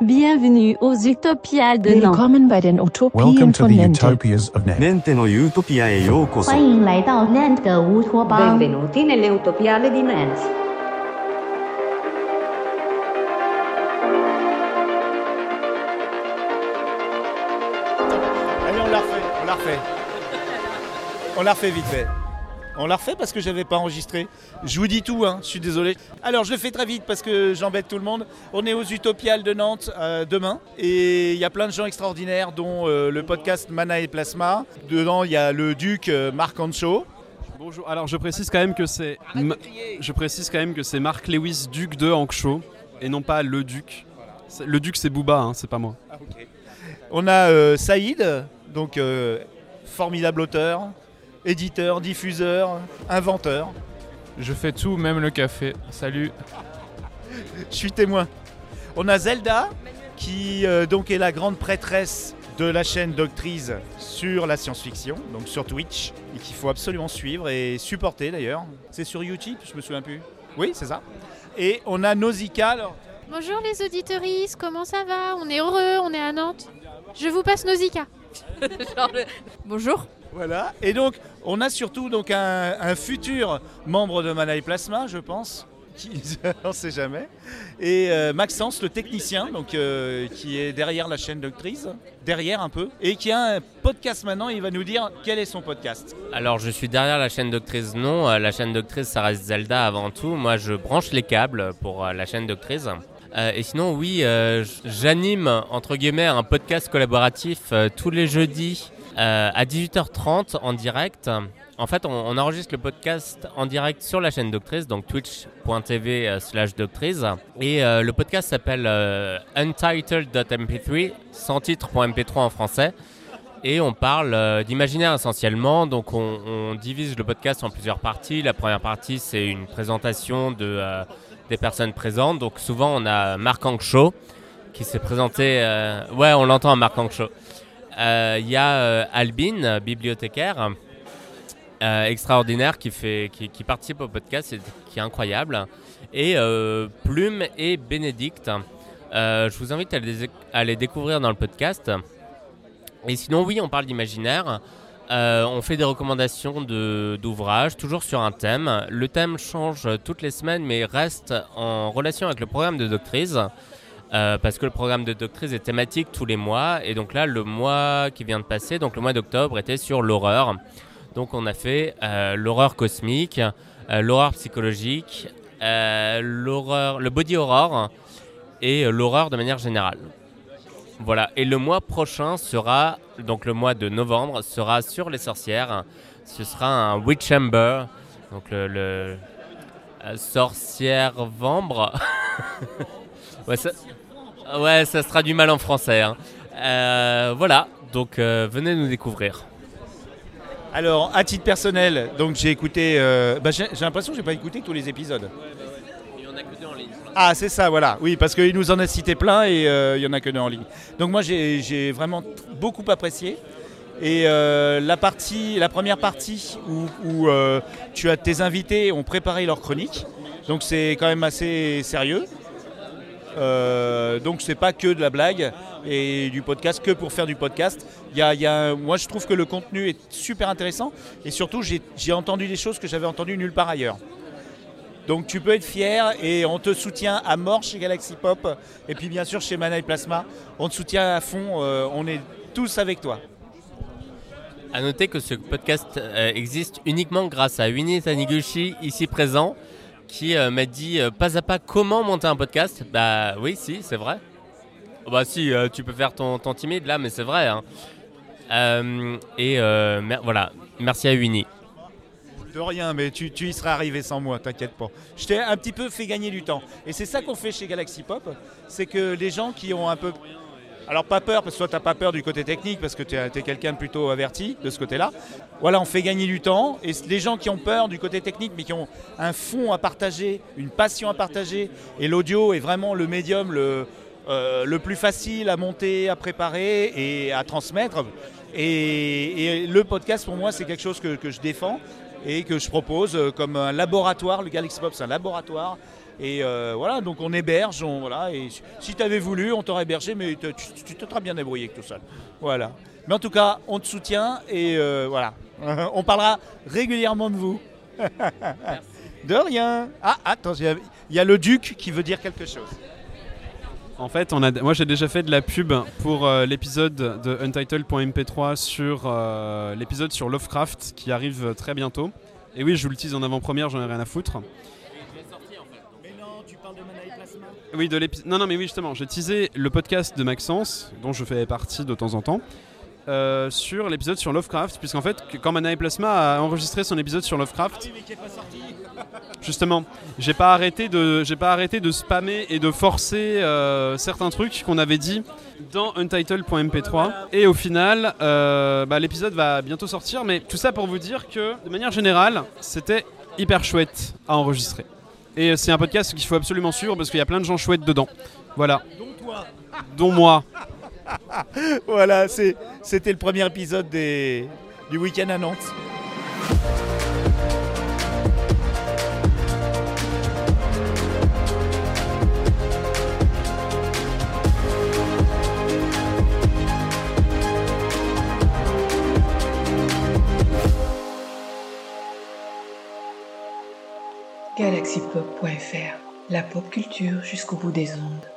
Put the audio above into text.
Bienvenue aux Utopias de Nantes. Willkommen bei den Utopien von Nantes. Utopias of Nantes. Nente no Utopia e yokoso. Benvenuti nelle Utopiale di Nantes. Allez, on la refait, on la refait. On la refait vite fait. On la refait parce que j'avais pas enregistré. Je vous dis tout, hein, je suis désolé. Alors je le fais très vite parce que j'embête tout le monde. On est aux Utopiales de Nantes euh, demain et il y a plein de gens extraordinaires dont euh, le podcast Mana et Plasma. Dedans il y a le duc euh, Marc Ancho. Bonjour. Alors je précise quand même que c'est je précise quand même que c'est Marc Lewis Duc de Anxo et non pas le Duc. Le Duc c'est Booba, hein, c'est pas moi. On a euh, Saïd, donc euh, formidable auteur, éditeur, diffuseur, inventeur. Je fais tout, même le café. Salut. Je suis témoin. On a Zelda, qui euh, donc est la grande prêtresse de la chaîne Doctrice sur la science-fiction, donc sur Twitch, et qu'il faut absolument suivre et supporter d'ailleurs. C'est sur YouTube, je me souviens plus. Oui, c'est ça. Et on a Nausicaa. alors- Bonjour les auditoristes, comment ça va? On est heureux, on est à Nantes. Je vous passe Nausicaa. Bonjour. Voilà. Et donc, on a surtout donc un, futur membre de Mana et Plasma, je pense. Qui, on ne sait jamais. Et euh, Maxence, le technicien, donc, euh, qui est derrière la chaîne Doctrice, derrière un peu, et qui a un podcast maintenant. Il va nous dire quel est son podcast. Alors, je suis derrière la chaîne Doctrice, non. Euh, La chaîne Doctrice, ça reste Zelda avant tout. Moi, je branche les câbles pour la chaîne Doctrice. Et sinon, oui, j'anime, entre guillemets, un podcast collaboratif tous les jeudis euh, à 18h30 en direct. En fait, on, enregistre le podcast en direct sur la chaîne Doctrice, donc twitch.tv euh, slash Doctrice. Et euh, le podcast s'appelle euh, untitled.mp3, sans titre.mp3 en français et on parle d'imaginaire essentiellement. Donc on, divise le podcast en plusieurs parties. La première partie c'est une présentation de, des personnes présentes. Donc souvent on a Marc Anxo qui s'est présenté. ouais, on l'entend Marc Anxo. Euh, Il y a euh, Albin, bibliothécaire. euh, extraordinaire qui, participe au podcast qui est incroyable. Et euh, Plume et Bénédicte. Euh, je vous invite à les, découvrir dans le podcast. Et sinon, oui, on parle d'imaginaire. Euh, on fait des recommandations d'ouvrages, toujours sur un thème. Le thème change toutes les semaines, mais reste en relation avec le programme de Doctrice. Euh, parce que le programme de Doctrice est thématique tous les mois. Et donc là, le mois qui vient de passer, donc le mois d'octobre, était sur l'horreur. Donc on a fait euh, l'horreur cosmique, euh, l'horreur psychologique, l'horreur, le body horror et l'horreur de manière générale. Voilà, et le mois prochain sera, donc le mois de novembre, sera sur les sorcières. Ce sera un Witchamber, donc le, le sorcière vambre. ouais, ça, ouais, ça se traduit mal en français. hein. Euh, voilà, donc euh, venez nous découvrir. Alors, à titre personnel, donc j'ai écouté. euh, bah, j'ai l'impression que j'ai pas écouté tous les épisodes. Ah, c'est ça, voilà. Oui, parce qu'il nous en a cité plein et il y en a que deux en ligne. Donc moi, j'ai vraiment beaucoup apprécié. Et la partie, la première partie où, tu as tes invités ont préparé leur chronique. Donc c'est quand même assez sérieux. Euh, donc c'est pas que de la blague et du podcast que pour faire du podcast. A, a moi je trouve que le contenu est super intéressant et surtout j'ai entendu des choses que j'avais entendues nulle part ailleurs. Donc tu peux être fier et on te soutient à mort chez Galaxy Pop et puis bien sûr chez Mana et Plasma. On te soutient à fond, euh, on est tous avec toi. À noter que ce podcast euh, existe uniquement grâce à Winnie Taniguchi, ici présent, qui euh, m'a dit euh, pas à pas comment monter un podcast. Bah oui, si, c'est vrai. Bah si, euh, tu peux faire ton, ton timide là, mais c'est vrai. hein. Et voilà, merci à Winnie. De rien, mais tu, tu y seras arrivé sans moi, t'inquiète pas. Je t'ai un petit peu fait gagner du temps. Et c'est ça qu'on fait chez Galaxy Pop, c'est que les gens qui ont un peu... Alors pas peur, parce que toi t'as pas peur du côté technique, parce que tu es, quelqu'un de plutôt averti de ce côté-là. Voilà, on fait gagner du temps. Et les gens qui ont peur du côté technique, mais qui ont un fond à partager, une passion à partager, et l'audio est vraiment le médium le, euh, le plus facile à monter, à préparer et à transmettre. Et, et le podcast, pour moi, c'est quelque chose que, que je défends et que je propose euh, comme un laboratoire. Le Galaxy Pop, c'est un laboratoire Et euh, voilà, donc on héberge, on, voilà, et si tu avais voulu, on t'aurait hébergé, mais te- tu tu t'es très bien débrouillé avec tout seul. Voilà. Mais en tout cas, on te soutient et euh, voilà. on parlera régulièrement de vous. de rien. Ah, attends, il y a- il y a le duc qui veut dire quelque chose. En fait, on a, moi j'ai déjà fait de la pub pour euh, l'épisode de Untitled.mp3 sur euh, l'épisode sur Lovecraft qui arrive très bientôt. Et oui, je vous le tease en avant-première, j'en ai rien à foutre. Tu parles de Manaï Plasma Oui, de l'épisode. Non, non, mais oui, justement, j'ai teasé le podcast de Maxence, dont je fais partie de temps en temps, euh, sur l'épisode sur Lovecraft, puisqu'en fait, quand Mana et Plasma a enregistré son épisode sur Lovecraft, Oui, mais qui n'est pas sorti. justement, j'ai pas arrêté de, j'ai pas arrêté de spammer et de forcer euh, certains trucs qu'on avait dit dans Untitled.mp3. Et au final, euh, bah, l'épisode va bientôt sortir, mais tout ça pour vous dire que, de manière générale, c'était hyper chouette à enregistrer. Et c'est un podcast qu'il faut absolument suivre parce qu'il y a plein de gens chouettes dedans. Voilà. Dont toi. Dont moi. Voilà, c'était le premier épisode du week-end à Nantes. La pop culture jusqu'au bout des ondes.